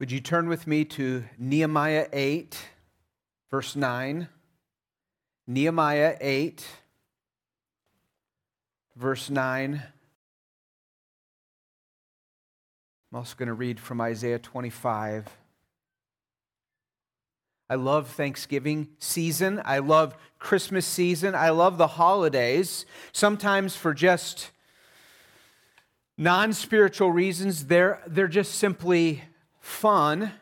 Would you turn with me to Nehemiah 8, verse 9? Nehemiah 8, verse 9. I'm also going to read from Isaiah 25. I love Thanksgiving season. I love Christmas season. I love the holidays. Sometimes for just non spiritual reasons, they're, they're just simply fun.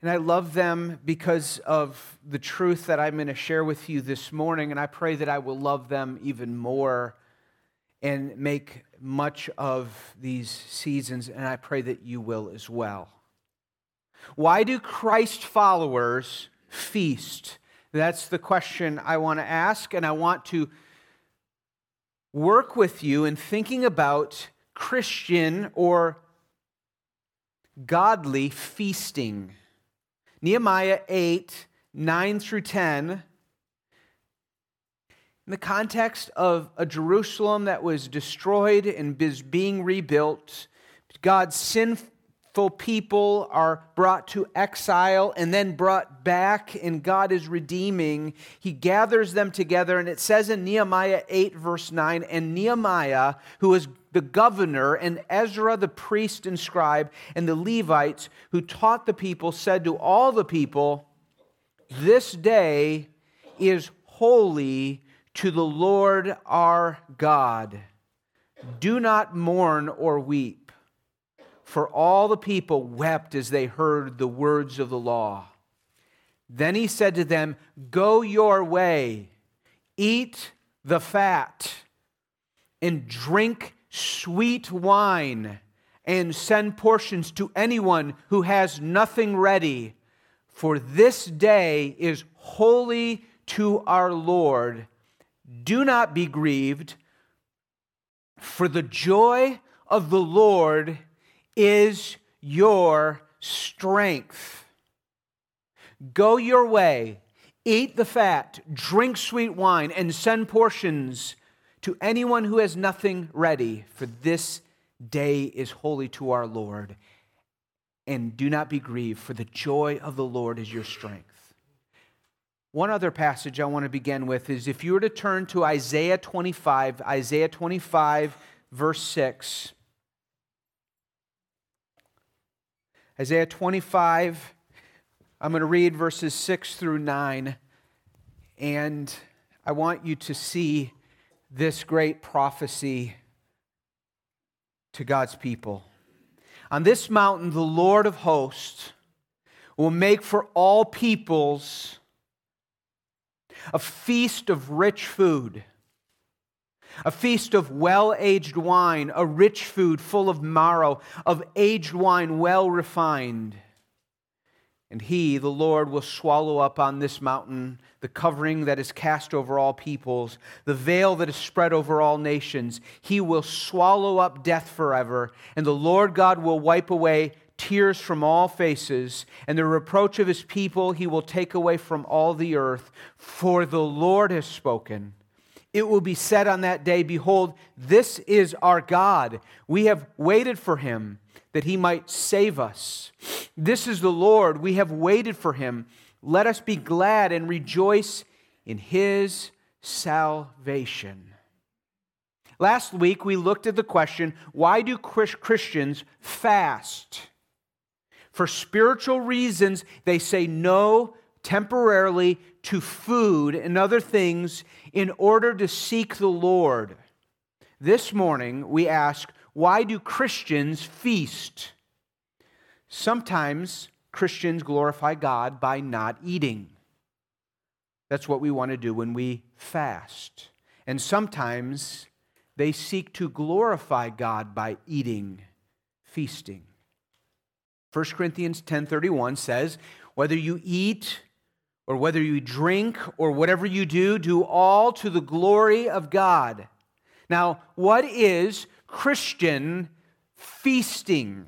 And I love them because of the truth that I'm going to share with you this morning. And I pray that I will love them even more and make much of these seasons. And I pray that you will as well. Why do Christ followers feast? That's the question I want to ask. And I want to work with you in thinking about Christian or godly feasting. Nehemiah 8, 9 through 10. In the context of a Jerusalem that was destroyed and is being rebuilt, God's sinful people are brought to exile and then brought back, and God is redeeming. He gathers them together, and it says in Nehemiah 8, verse 9, and Nehemiah, who is the governor, and Ezra the priest and scribe, and the Levites who taught the people, said to all the people, This day is holy to the Lord our God. Do not mourn or weep. For all the people wept as they heard the words of the law. Then he said to them, Go your way, eat the fat, and drink sweet wine and send portions to anyone who has nothing ready. For this day is holy to our Lord. Do not be grieved, for the joy of the Lord is your strength. Go your way, eat the fat, drink sweet wine, and send portions to anyone who has nothing ready, for this day is holy to our Lord. And do not be grieved, for the joy of the Lord is your strength. One other passage I want to begin with is if you were to turn to Isaiah 25, Isaiah 25, verse 6. Isaiah 25, I'm going to read verses 6 through 9, and I want you to see this great prophecy to God's people. On this mountain, the Lord of hosts will make for all peoples a feast of rich food, a feast of well aged wine, a rich food full of marrow, of aged wine well refined. And he, the Lord, will swallow up on this mountain the covering that is cast over all peoples, the veil that is spread over all nations. He will swallow up death forever, and the Lord God will wipe away tears from all faces, and the reproach of his people he will take away from all the earth. For the Lord has spoken. It will be said on that day, Behold, this is our God. We have waited for him that he might save us. This is the Lord. We have waited for him. Let us be glad and rejoice in his salvation. Last week, we looked at the question why do Christians fast? For spiritual reasons, they say no temporarily to food and other things in order to seek the Lord. This morning, we ask why do Christians feast? Sometimes Christians glorify God by not eating. That's what we want to do when we fast. And sometimes they seek to glorify God by eating, feasting. 1 Corinthians 10:31 says, "Whether you eat or whether you drink or whatever you do, do all to the glory of God." Now, what is Christian feasting?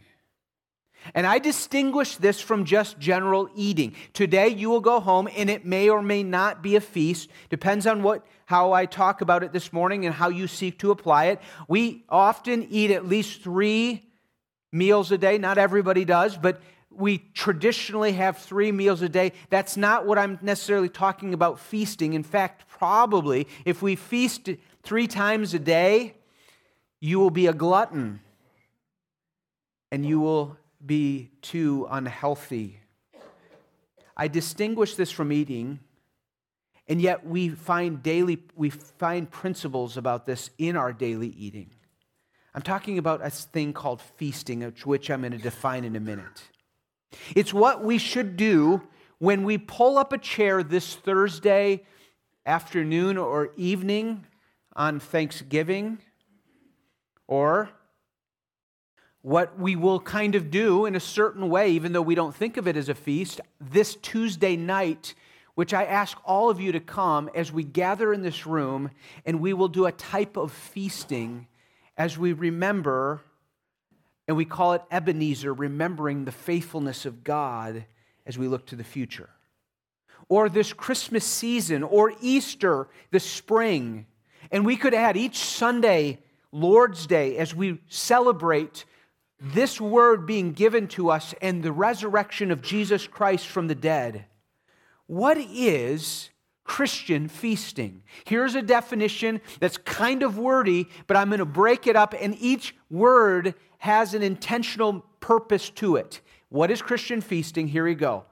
And I distinguish this from just general eating. Today you will go home and it may or may not be a feast. Depends on what how I talk about it this morning and how you seek to apply it. We often eat at least 3 meals a day. Not everybody does, but we traditionally have three meals a day. That's not what I'm necessarily talking about feasting. In fact, probably if we feast three times a day, you will be a glutton and you will be too unhealthy. I distinguish this from eating, and yet we find daily we find principles about this in our daily eating. I'm talking about a thing called feasting, which I'm going to define in a minute. It's what we should do when we pull up a chair this Thursday afternoon or evening on Thanksgiving, or what we will kind of do in a certain way, even though we don't think of it as a feast, this Tuesday night, which I ask all of you to come as we gather in this room, and we will do a type of feasting as we remember, and we call it Ebenezer, remembering the faithfulness of God as we look to the future. Or this Christmas season, or Easter, the spring. And we could add each Sunday, Lord's Day, as we celebrate this word being given to us and the resurrection of Jesus Christ from the dead. What is Christian feasting? Here's a definition that's kind of wordy, but I'm going to break it up, and each word has an intentional purpose to it. What is Christian feasting? Here we go.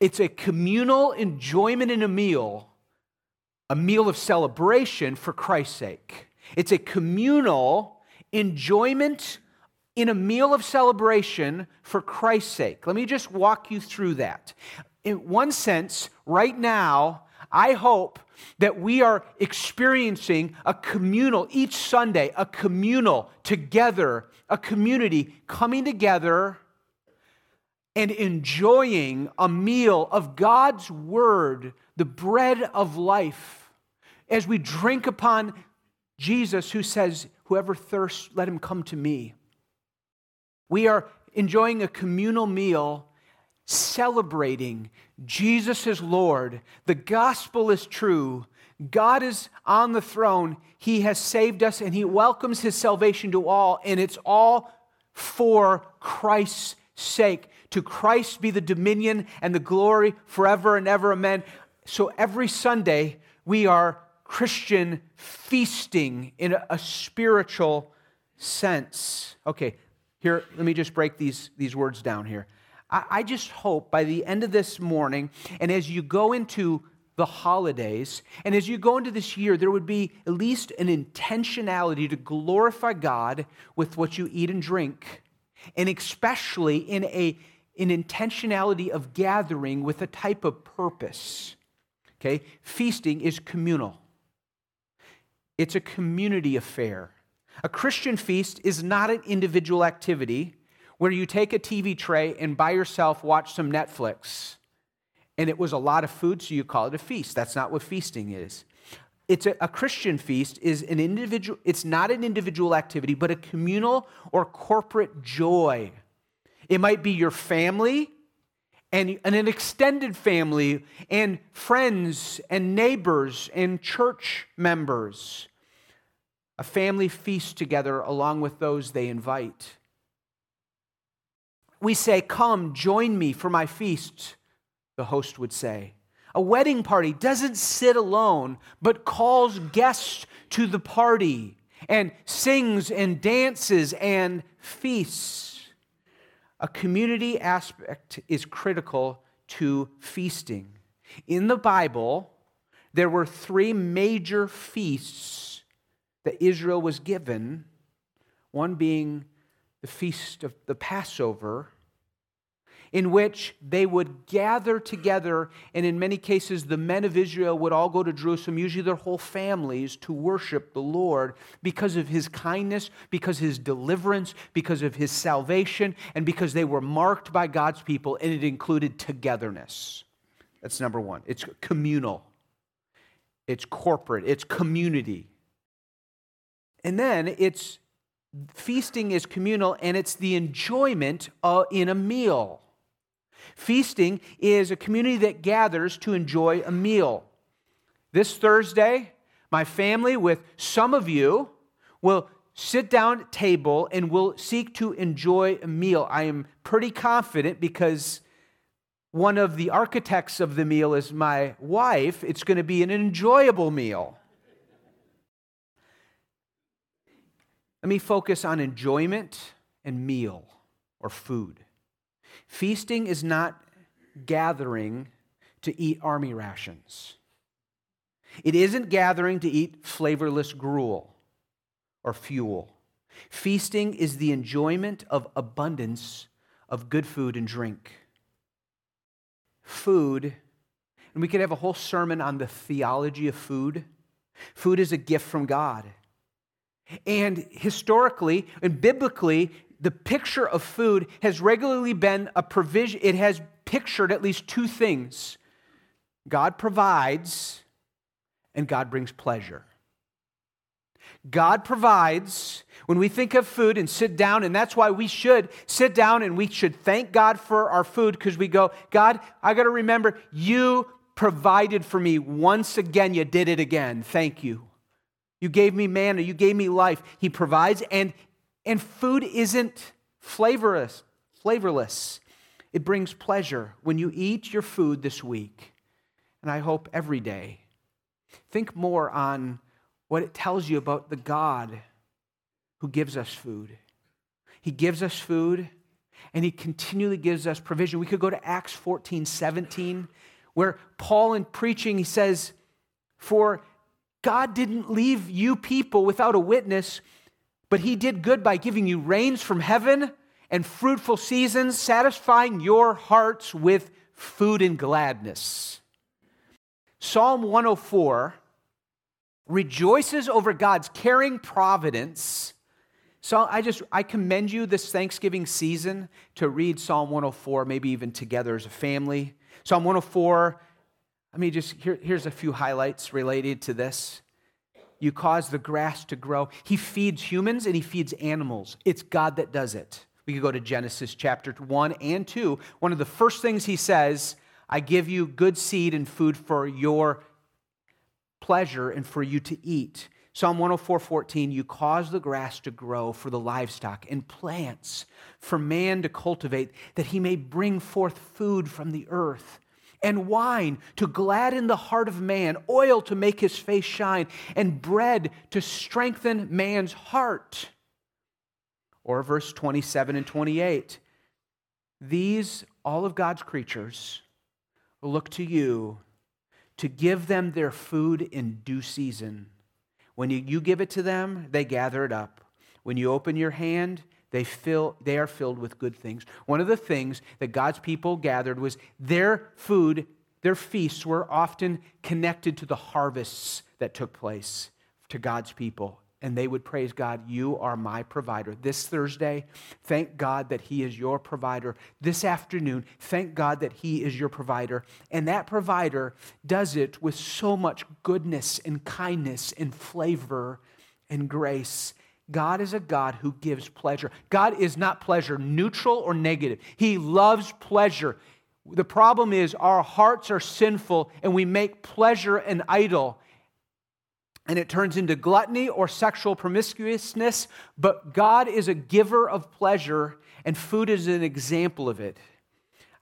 It's a communal enjoyment in a meal, a meal of celebration for Christ's sake. It's a communal enjoyment in a meal of celebration for Christ's sake. Let me just walk you through that. In one sense, right now, I hope that we are experiencing a communal, each Sunday, a communal together, a community coming together and enjoying a meal of God's Word, the bread of life, as we drink upon Jesus, who says, Whoever thirsts, let him come to me. We are enjoying a communal meal celebrating Jesus is Lord. The gospel is true. God is on the throne. He has saved us and He welcomes His salvation to all, and it's all for Christ's sake. To Christ be the dominion and the glory forever and ever. Amen. So every Sunday, we are Christian feasting in a, spiritual sense. Okay, here, let me just break these, these words down here. I, just hope by the end of this morning, and as you go into the holidays, and as you go into this year, there would be at least an intentionality to glorify God with what you eat and drink, and especially in a, an intentionality of gathering with a type of purpose. Okay? Feasting is communal, it's a community affair. A Christian feast is not an individual activity where you take a TV tray and by yourself watch some Netflix. And it was a lot of food, so you call it a feast. That's not what feasting is. It's a, a Christian feast is an individual, it's not an individual activity, but a communal or corporate joy. It might be your family and, and an extended family and friends and neighbors and church members a family feast together along with those they invite. We say, Come, join me for my feast, the host would say. A wedding party doesn't sit alone, but calls guests to the party and sings and dances and feasts. A community aspect is critical to feasting. In the Bible, there were three major feasts that Israel was given, one being the feast of the Passover, in which they would gather together, and in many cases, the men of Israel would all go to Jerusalem, usually their whole families, to worship the Lord because of his kindness, because his deliverance, because of his salvation, and because they were marked by God's people, and it included togetherness. That's number one. It's communal, it's corporate, it's community. And then it's feasting is communal and it's the enjoyment uh, in a meal. Feasting is a community that gathers to enjoy a meal. This Thursday, my family, with some of you, will sit down at table and we'll seek to enjoy a meal. I am pretty confident because one of the architects of the meal is my wife. It's going to be an enjoyable meal. Let me focus on enjoyment and meal or food. Feasting is not gathering to eat army rations. It isn't gathering to eat flavorless gruel or fuel. Feasting is the enjoyment of abundance of good food and drink. Food, and we could have a whole sermon on the theology of food. Food is a gift from God. And historically and biblically, the picture of food has regularly been a provision, it has pictured at least two things God provides, and God brings pleasure. God provides when we think of food and sit down, and that's why we should sit down and we should thank God for our food because we go, God, I got to remember you provided for me once again. You did it again. Thank you. You gave me manna, you gave me life. He provides, and, and food isn't flavorless, flavorless. It brings pleasure when you eat your food this week, and I hope every day. Think more on what it tells you about the God who gives us food. He gives us food and he continually gives us provision. We could go to Acts 14, 17, where Paul, in preaching, he says, For God didn't leave you people without a witness, but he did good by giving you rains from heaven and fruitful seasons, satisfying your hearts with food and gladness. Psalm 104 rejoices over God's caring providence. So I just I commend you this Thanksgiving season to read Psalm 104, maybe even together as a family. Psalm 104, let me just here, here's a few highlights related to this. You cause the grass to grow. He feeds humans and he feeds animals. It's God that does it. We could go to Genesis chapter 1 and 2. One of the first things he says, I give you good seed and food for your pleasure and for you to eat. Psalm 104 14, you cause the grass to grow for the livestock and plants for man to cultivate, that he may bring forth food from the earth, and wine to gladden the heart of man, oil to make his face shine, and bread to strengthen man's heart. Or verse 27 and 28. These, all of God's creatures, look to you to give them their food in due season. When you, give it to them, they gather it up. When you open your hand, they, fill, they are filled with good things. One of the things that God's people gathered was their food, their feasts were often connected to the harvests that took place to God's people and they would praise God, You are my provider. This Thursday, thank God that He is your provider. This afternoon, thank God that He is your provider. And that provider does it with so much goodness and kindness and flavor and grace. God is a God who gives pleasure. God is not pleasure neutral or negative, He loves pleasure. The problem is our hearts are sinful and we make pleasure an idol and it turns into gluttony or sexual promiscuousness, but God is a giver of pleasure, and food is an example of it.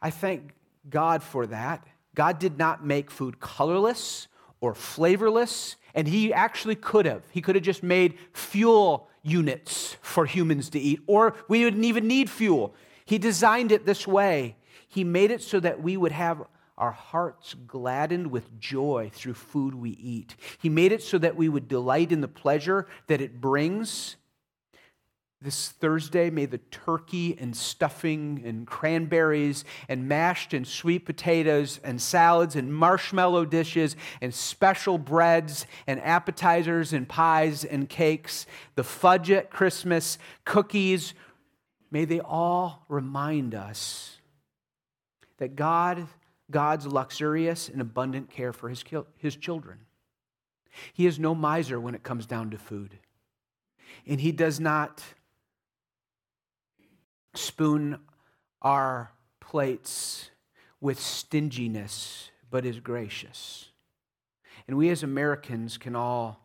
I thank God for that. God did not make food colorless or flavorless, and He actually could have. He could have just made fuel units for humans to eat, or we wouldn't even need fuel. He designed it this way. He made it so that we would have our hearts gladdened with joy through food we eat. He made it so that we would delight in the pleasure that it brings. This Thursday, may the turkey and stuffing and cranberries and mashed and sweet potatoes and salads and marshmallow dishes and special breads and appetizers and pies and cakes, the fudge at Christmas, cookies, may they all remind us that God God's luxurious and abundant care for his, his children. He is no miser when it comes down to food. And he does not spoon our plates with stinginess, but is gracious. And we as Americans can all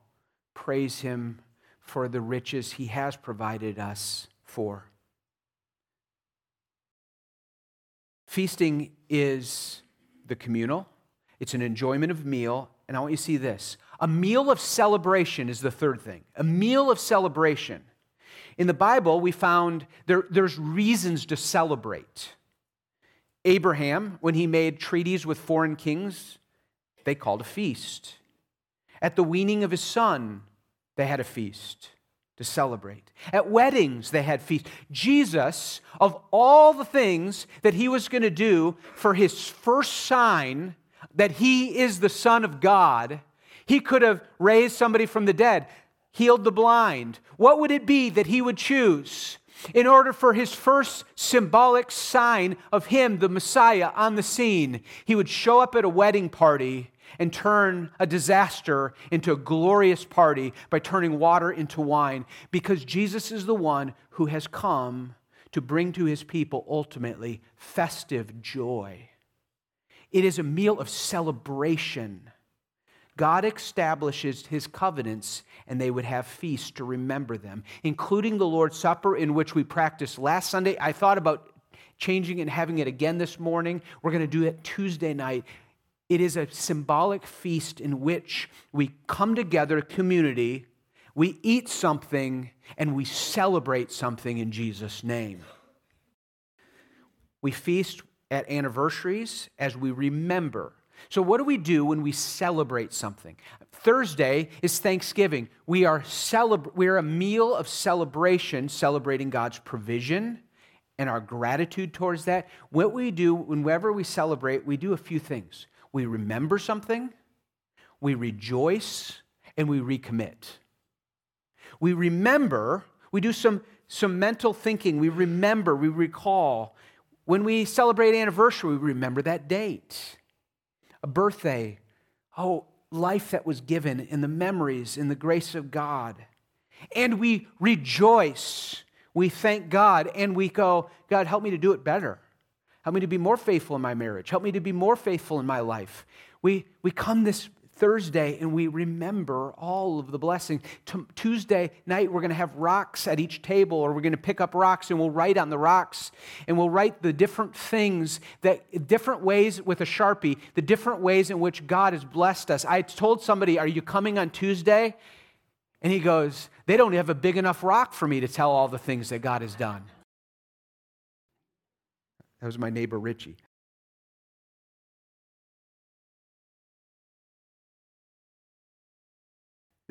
praise him for the riches he has provided us for. Feasting is the communal, it's an enjoyment of meal. And I want you to see this a meal of celebration is the third thing. A meal of celebration. In the Bible, we found there, there's reasons to celebrate. Abraham, when he made treaties with foreign kings, they called a feast. At the weaning of his son, they had a feast to celebrate. At weddings, they had feasts. Jesus, of all the things that he was going to do for his first sign that he is the Son of God, he could have raised somebody from the dead, healed the blind. What would it be that he would choose? in order for his first symbolic sign of him, the Messiah, on the scene. He would show up at a wedding party and turn a disaster into a glorious party by turning water into wine because Jesus is the one who has come to bring to his people ultimately festive joy. It is a meal of celebration. God establishes his covenants and they would have feasts to remember them, including the Lord's Supper, in which we practiced last Sunday. I thought about changing and having it again this morning. We're going to do it Tuesday night. It is a symbolic feast in which we come together, community, we eat something, and we celebrate something in Jesus' name. We feast at anniversaries as we remember so, what do we do when we celebrate something? Thursday is Thanksgiving. We are, celebra- we are a meal of celebration, celebrating God's provision and our gratitude towards that. What we do whenever we celebrate, we do a few things. We remember something, we rejoice, and we recommit. We remember, we do some, some mental thinking, we remember, we recall. When we celebrate anniversary, we remember that date a birthday, oh, life that was given in the memories, in the grace of God. And we rejoice. We thank God and we go, God, help me to do it better. Help me to be more faithful in my marriage. Help me to be more faithful in my life. We, we come this Thursday and we remember all of the blessings. T- Tuesday night, we're going to have rocks at each table, or we're going to pick up rocks and we'll write on the rocks and we'll write the different things that, different ways with a Sharpie, the different ways in which God has blessed us. I told somebody, Are you coming on Tuesday? And he goes, They don't have a big enough rock for me to tell all the things that God has done. That was my neighbor Richie.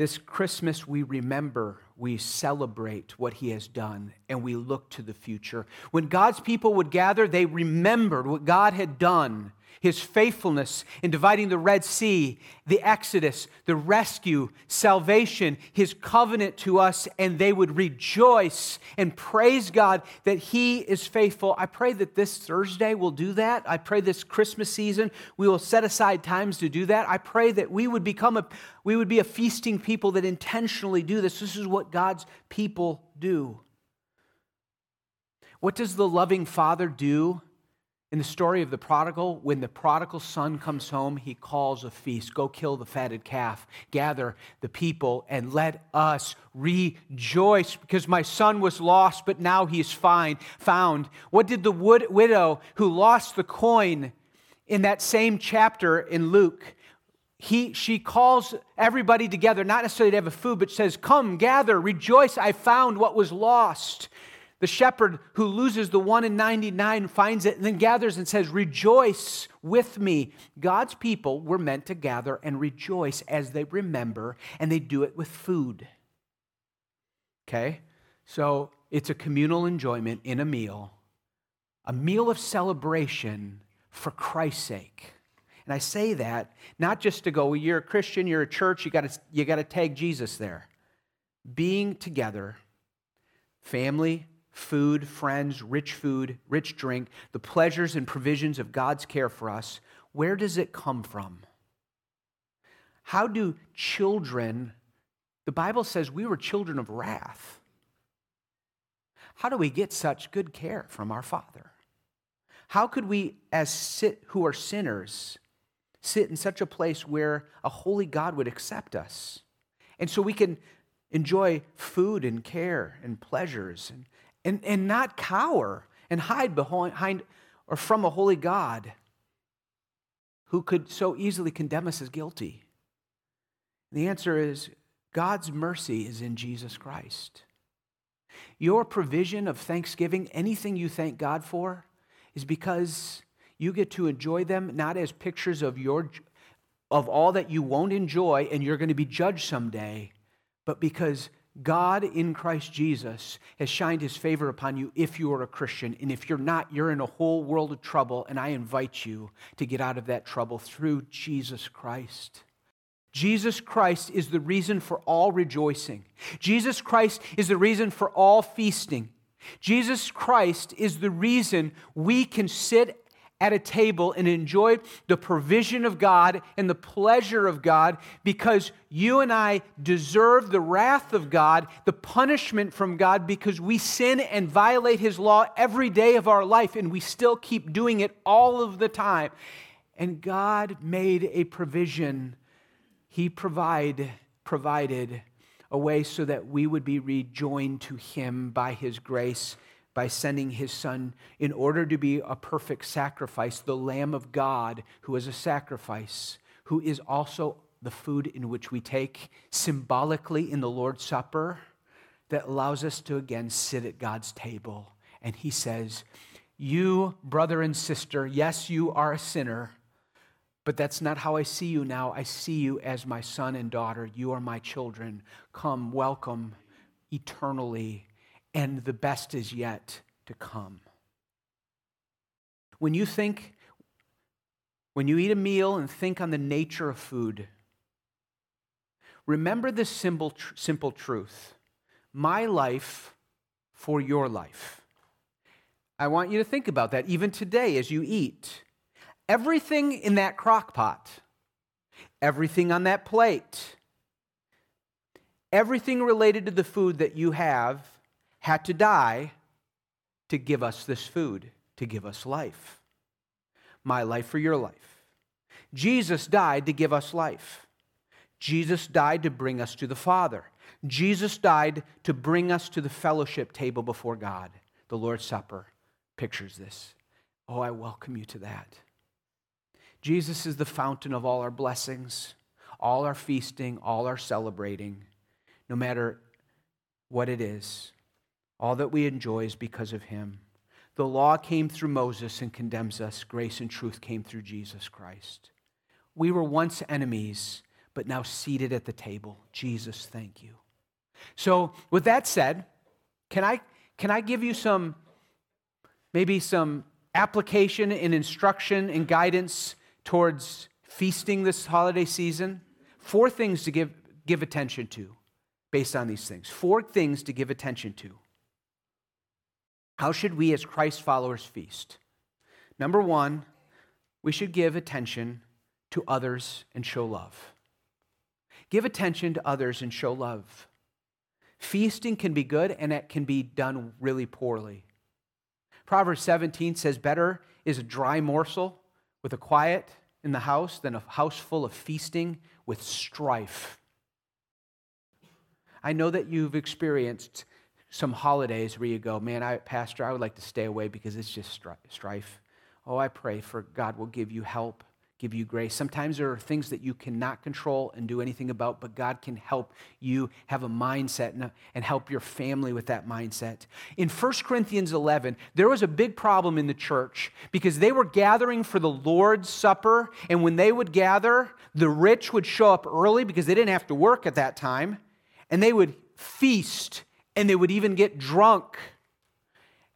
This Christmas, we remember, we celebrate what he has done, and we look to the future. When God's people would gather, they remembered what God had done his faithfulness in dividing the Red Sea, the Exodus, the rescue, salvation, his covenant to us, and they would rejoice and praise God that he is faithful. I pray that this Thursday we'll do that. I pray this Christmas season we will set aside times to do that. I pray that we would become a we would be a feasting people that intentionally do this. This is what God's people do. What does the loving Father do in the story of the prodigal, when the prodigal son comes home, he calls a feast. Go kill the fatted calf, gather the people, and let us rejoice because my son was lost, but now he is fine, found. What did the widow who lost the coin in that same chapter in Luke? He, she calls everybody together, not necessarily to have a food, but says, Come, gather, rejoice, I found what was lost. The shepherd who loses the one in 99 finds it and then gathers and says, Rejoice with me. God's people were meant to gather and rejoice as they remember, and they do it with food. Okay? So it's a communal enjoyment in a meal, a meal of celebration for Christ's sake. And I say that not just to go, well, you're a Christian, you're a church, you gotta you gotta tag Jesus there. Being together, family, food, friends, rich food, rich drink, the pleasures and provisions of God's care for us, where does it come from? How do children, the Bible says we were children of wrath. How do we get such good care from our Father? How could we, as sit, who are sinners, sit in such a place where a holy God would accept us? And so we can enjoy food and care and pleasures and, and, and not cower and hide behind or from a holy God who could so easily condemn us as guilty? The answer is God's mercy is in Jesus Christ. Your provision of thanksgiving, anything you thank God for, is because you get to enjoy them not as pictures of your of all that you won't enjoy and you're going to be judged someday, but because God in Christ Jesus has shined his favor upon you if you are a Christian. And if you're not, you're in a whole world of trouble. And I invite you to get out of that trouble through Jesus Christ. Jesus Christ is the reason for all rejoicing. Jesus Christ is the reason for all feasting. Jesus Christ is the reason we can sit at a table and enjoy the provision of God and the pleasure of God because you and I deserve the wrath of God, the punishment from God because we sin and violate His law every day of our life and we still keep doing it all of the time. And God made a provision. He provide, provided a way so that we would be rejoined to Him by His grace by sending his son in order to be a perfect sacrifice, the Lamb of God, who is a sacrifice, who is also the food in which we take symbolically in the Lord's Supper that allows us to again sit at God's table. And he says, You, brother and sister, yes, you are a sinner, but that's not how I see you now. I see you as my son and daughter. You are my children. Come, welcome eternally and the best is yet to come. When you think, when you eat a meal and think on the nature of food, remember this simple, simple truth my life for your life. I want you to think about that even today as you eat. Everything in that crock pot, everything on that plate, everything related to the food that you have had to die to give us this food, to give us life. My life for your life. Jesus died to give us life. Jesus died to bring us to the Father. Jesus died to bring us to the fellowship table before God. The Lord's Supper pictures this. Oh, I welcome you to that. Jesus is the fountain of all our blessings, all our feasting, all our celebrating, no matter what it is. All that we enjoy is because of him. The law came through Moses and condemns us. Grace and truth came through Jesus Christ. We were once enemies, but now seated at the table. Jesus, thank you. So, with that said, can I, can I give you some, maybe some application and instruction and guidance towards feasting this holiday season? Four things to give, give attention to based on these things. Four things to give attention to. How should we, as Christ followers, feast? Number one, we should give attention to others and show love. Give attention to others and show love. Feasting can be good and it can be done really poorly. Proverbs 17 says, Better is a dry morsel with a quiet in the house than a house full of feasting with strife. I know that you've experienced some holidays where you go, man, I, Pastor, I would like to stay away because it's just strife. Oh, I pray for God will give you help, give you grace. Sometimes there are things that you cannot control and do anything about, but God can help you have a mindset and, and help your family with that mindset. In 1 Corinthians 11, there was a big problem in the church because they were gathering for the Lord's Supper, and when they would gather, the rich would show up early because they didn't have to work at that time, and they would feast and they would even get drunk.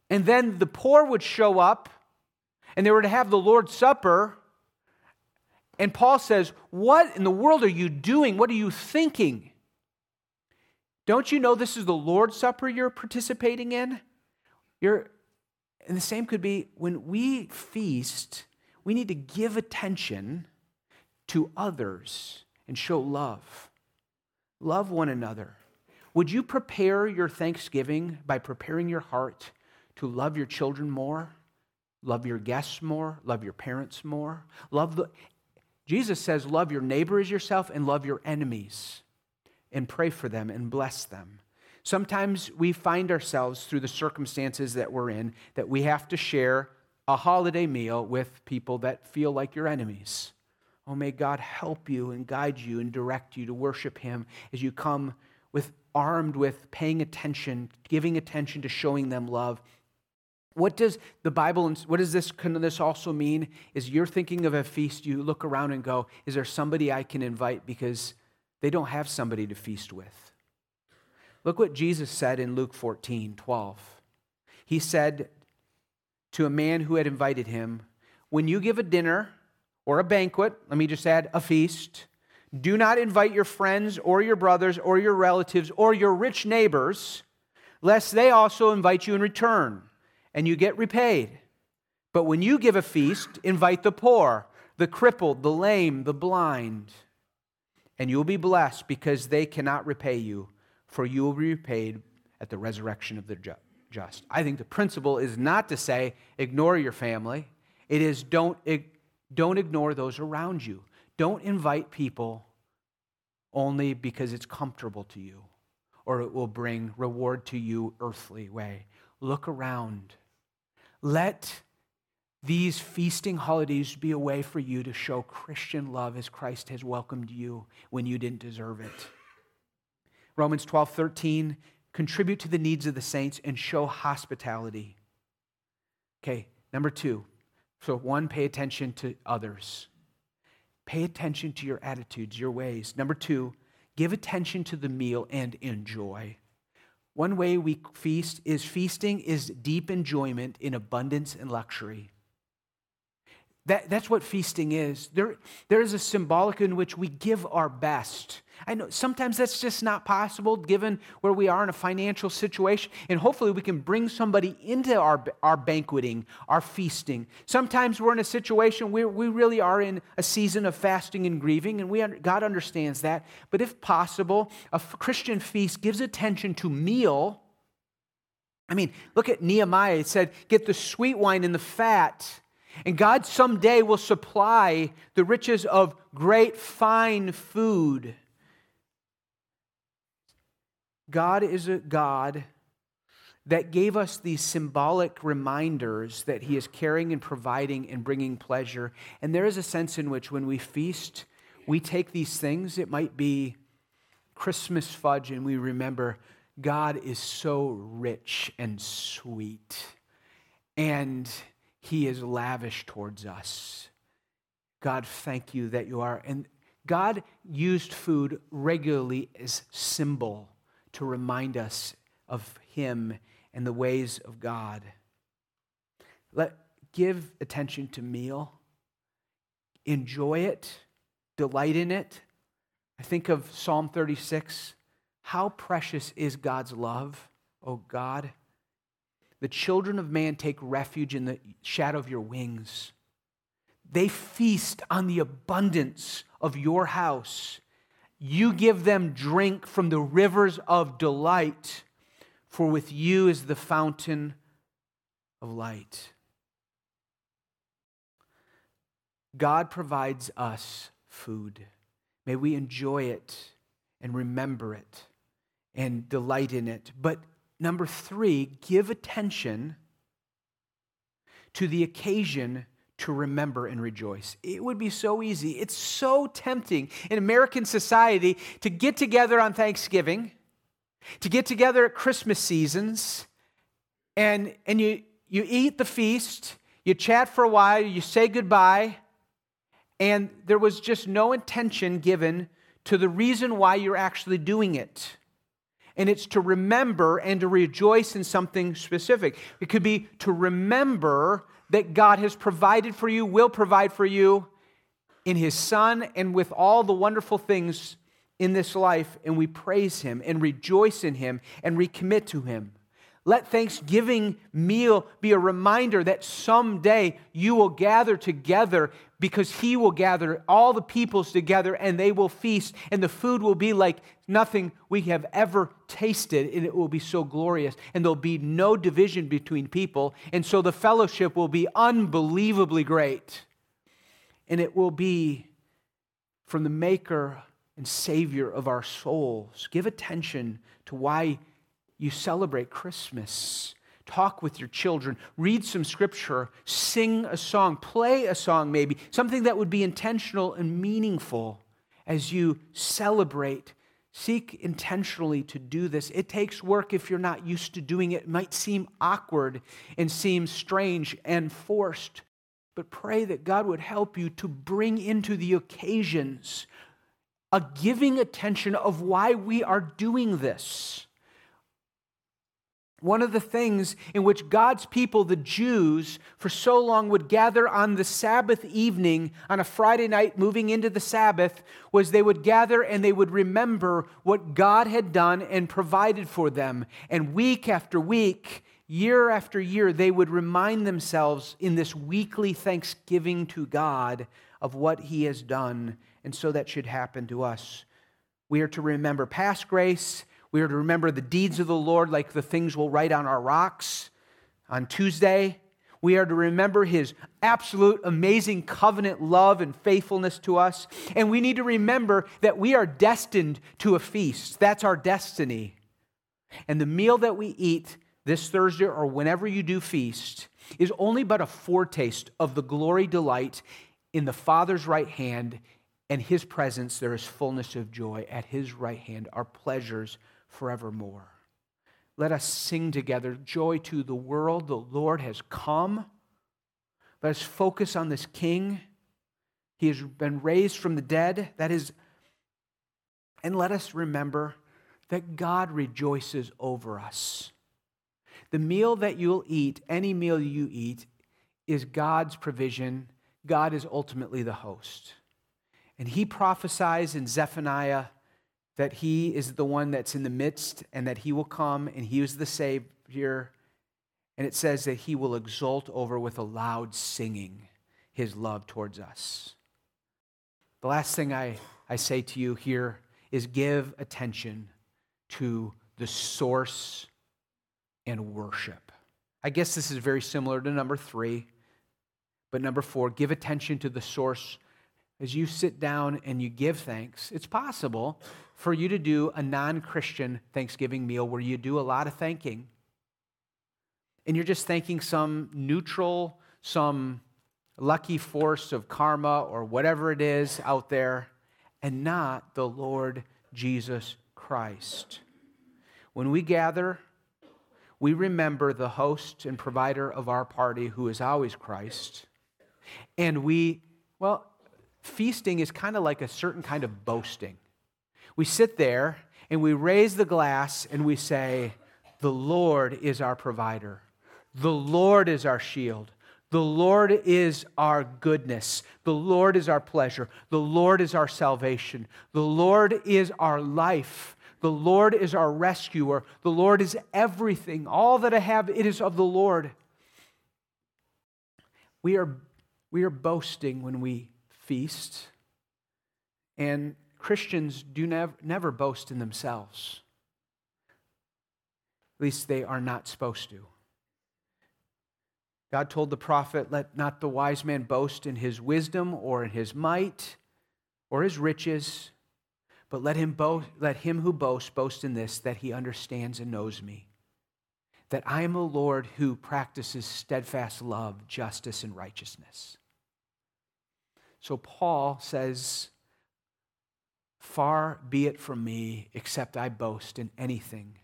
And then the poor would show up and they were to have the Lord's Supper. And Paul says, What in the world are you doing? What are you thinking? Don't you know this is the Lord's Supper you're participating in? You're, and the same could be when we feast, we need to give attention to others and show love. Love one another. Would you prepare your Thanksgiving by preparing your heart to love your children more, love your guests more, love your parents more? Love the Jesus says love your neighbor as yourself and love your enemies. and pray for them and bless them. Sometimes we find ourselves through the circumstances that we're in that we have to share a holiday meal with people that feel like your enemies. Oh, may God help you and guide you and direct you to worship Him as you come with armed with paying attention, giving attention to showing them love. What does the Bible, what does this, can this also mean? Is you're thinking of a feast, you look around and go, is there somebody I can invite because they don't have somebody to feast with? Look what Jesus said in Luke 14, 12. He said to a man who had invited him, When you give a dinner or a banquet, let me just add a feast, do not invite your friends or your brothers or your relatives or your rich neighbors, lest they also invite you in return and you get repaid. But when you give a feast, invite the poor, the crippled, the lame, the blind, and you will be blessed because they cannot repay you, for you will be repaid at the resurrection of the just. I think the principle is not to say ignore your family, it is don't, don't ignore those around you. Don't invite people only because it's comfortable to you or it will bring reward to you earthly way. Look around. Let these feasting holidays be a way for you to show Christian love as Christ has welcomed you when you didn't deserve it. Romans 12, 13, contribute to the needs of the saints and show hospitality. Okay, number two. So, one, pay attention to others. Pay attention to your attitudes, your ways. Number two, give attention to the meal and enjoy. One way we feast is feasting is deep enjoyment in abundance and luxury. That, that's what feasting is. There, there is a symbolic in which we give our best. I know sometimes that's just not possible given where we are in a financial situation. And hopefully we can bring somebody into our, our banqueting, our feasting. Sometimes we're in a situation where we really are in a season of fasting and grieving, and we, God understands that. But if possible, a Christian feast gives attention to meal. I mean, look at Nehemiah. It said, get the sweet wine and the fat and God someday will supply the riches of great fine food. God is a God that gave us these symbolic reminders that He is caring and providing and bringing pleasure. And there is a sense in which when we feast, we take these things. It might be Christmas fudge, and we remember God is so rich and sweet. And he is lavish towards us. God, thank you that you are. And God used food regularly as symbol to remind us of Him and the ways of God. Let give attention to meal, enjoy it, delight in it. I think of Psalm 36. How precious is God's love, O God? The children of man take refuge in the shadow of your wings. They feast on the abundance of your house. You give them drink from the rivers of delight, for with you is the fountain of light. God provides us food. May we enjoy it and remember it and delight in it. But Number three, give attention to the occasion to remember and rejoice. It would be so easy. It's so tempting in American society to get together on Thanksgiving, to get together at Christmas seasons, and, and you, you eat the feast, you chat for a while, you say goodbye, and there was just no intention given to the reason why you're actually doing it and it's to remember and to rejoice in something specific. It could be to remember that God has provided for you, will provide for you in His Son, and with all the wonderful things in this life, and we praise Him and rejoice in Him and recommit to Him. Let Thanksgiving meal be a reminder that someday you will gather together because he will gather all the peoples together and they will feast, and the food will be like nothing we have ever tasted, and it will be so glorious. And there'll be no division between people, and so the fellowship will be unbelievably great. And it will be from the maker and Savior of our souls. Give attention to why you celebrate Christmas. Talk with your children, read some scripture, sing a song, play a song maybe, something that would be intentional and meaningful as you celebrate. Seek intentionally to do this. It takes work if you're not used to doing it. It might seem awkward and seem strange and forced, but pray that God would help you to bring into the occasions a giving attention of why we are doing this. One of the things in which God's people, the Jews, for so long would gather on the Sabbath evening, on a Friday night moving into the Sabbath, was they would gather and they would remember what God had done and provided for them. And week after week, year after year, they would remind themselves in this weekly thanksgiving to God of what He has done. And so that should happen to us. We are to remember past grace we are to remember the deeds of the Lord like the things we'll write on our rocks on Tuesday. We are to remember his absolute amazing covenant love and faithfulness to us. And we need to remember that we are destined to a feast. That's our destiny. And the meal that we eat this Thursday or whenever you do feast is only but a foretaste of the glory delight in the Father's right hand and his presence. There is fullness of joy. At his right hand are pleasures forevermore. Let us sing together joy to the world. The Lord has come. Let us focus on this King. He has been raised from the dead. That is, and let us remember that God rejoices over us. The meal that you'll eat, any meal you eat, is God's provision. God is ultimately the host. And he prophesies in Zephaniah that he is the one that's in the midst and that he will come and he is the Savior. And it says that he will exult over with a loud singing his love towards us. The last thing I, I say to you here is give attention to the source and worship. I guess this is very similar to number three, but number four, give attention to the source as you sit down and you give thanks. It's possible for you to do a non Christian Thanksgiving meal where you do a lot of thanking. And you're just thanking some neutral, some lucky force of karma or whatever it is out there, and not the Lord Jesus Christ. When we gather, we remember the host and provider of our party, who is always Christ. And we, well, feasting is kind of like a certain kind of boasting. We sit there and we raise the glass and we say, The Lord is our provider. The Lord is our shield. The Lord is our goodness. The Lord is our pleasure. The Lord is our salvation. The Lord is our life. The Lord is our rescuer. The Lord is everything. All that I have, it is of the Lord. We are, we are boasting when we feast. And Christians do nev- never boast in themselves. At least they are not supposed to. God told the prophet, Let not the wise man boast in his wisdom or in his might or his riches, but let him, boast, let him who boasts boast in this, that he understands and knows me, that I am a Lord who practices steadfast love, justice, and righteousness. So Paul says, Far be it from me, except I boast in anything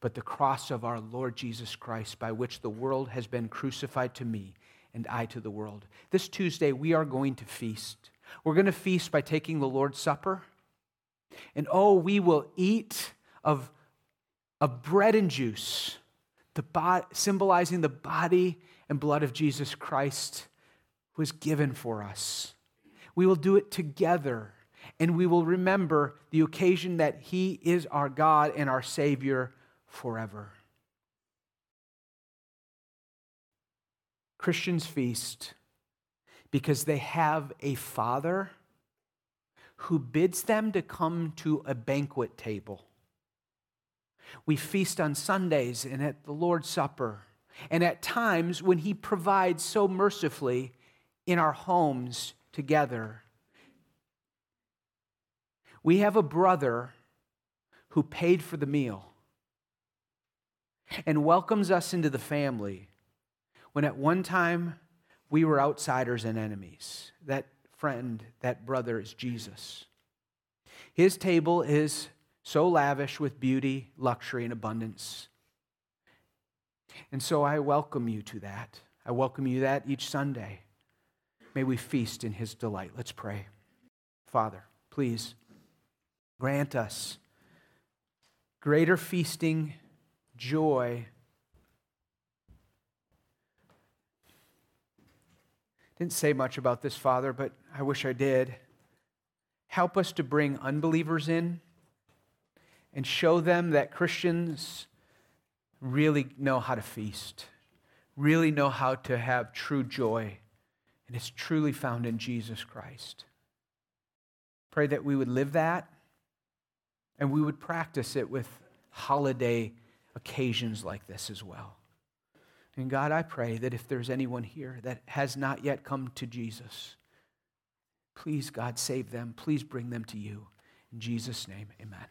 but the cross of our Lord Jesus Christ, by which the world has been crucified to me and I to the world. This Tuesday, we are going to feast. We're going to feast by taking the Lord's Supper. And oh, we will eat of, of bread and juice, the bo- symbolizing the body and blood of Jesus Christ who was given for us. We will do it together, and we will remember the occasion that He is our God and our Savior forever. Christians feast because they have a Father who bids them to come to a banquet table. We feast on Sundays and at the Lord's Supper, and at times when He provides so mercifully in our homes together. We have a brother who paid for the meal and welcomes us into the family when at one time we were outsiders and enemies. That friend, that brother is Jesus. His table is so lavish with beauty, luxury, and abundance. And so I welcome you to that. I welcome you that each Sunday. May we feast in his delight. Let's pray. Father, please grant us greater feasting, joy, Didn't say much about this, Father, but I wish I did. Help us to bring unbelievers in and show them that Christians really know how to feast, really know how to have true joy, and it's truly found in Jesus Christ. Pray that we would live that and we would practice it with holiday occasions like this as well. And God, I pray that if there's anyone here that has not yet come to Jesus, please, God, save them. Please bring them to you. In Jesus' name, amen.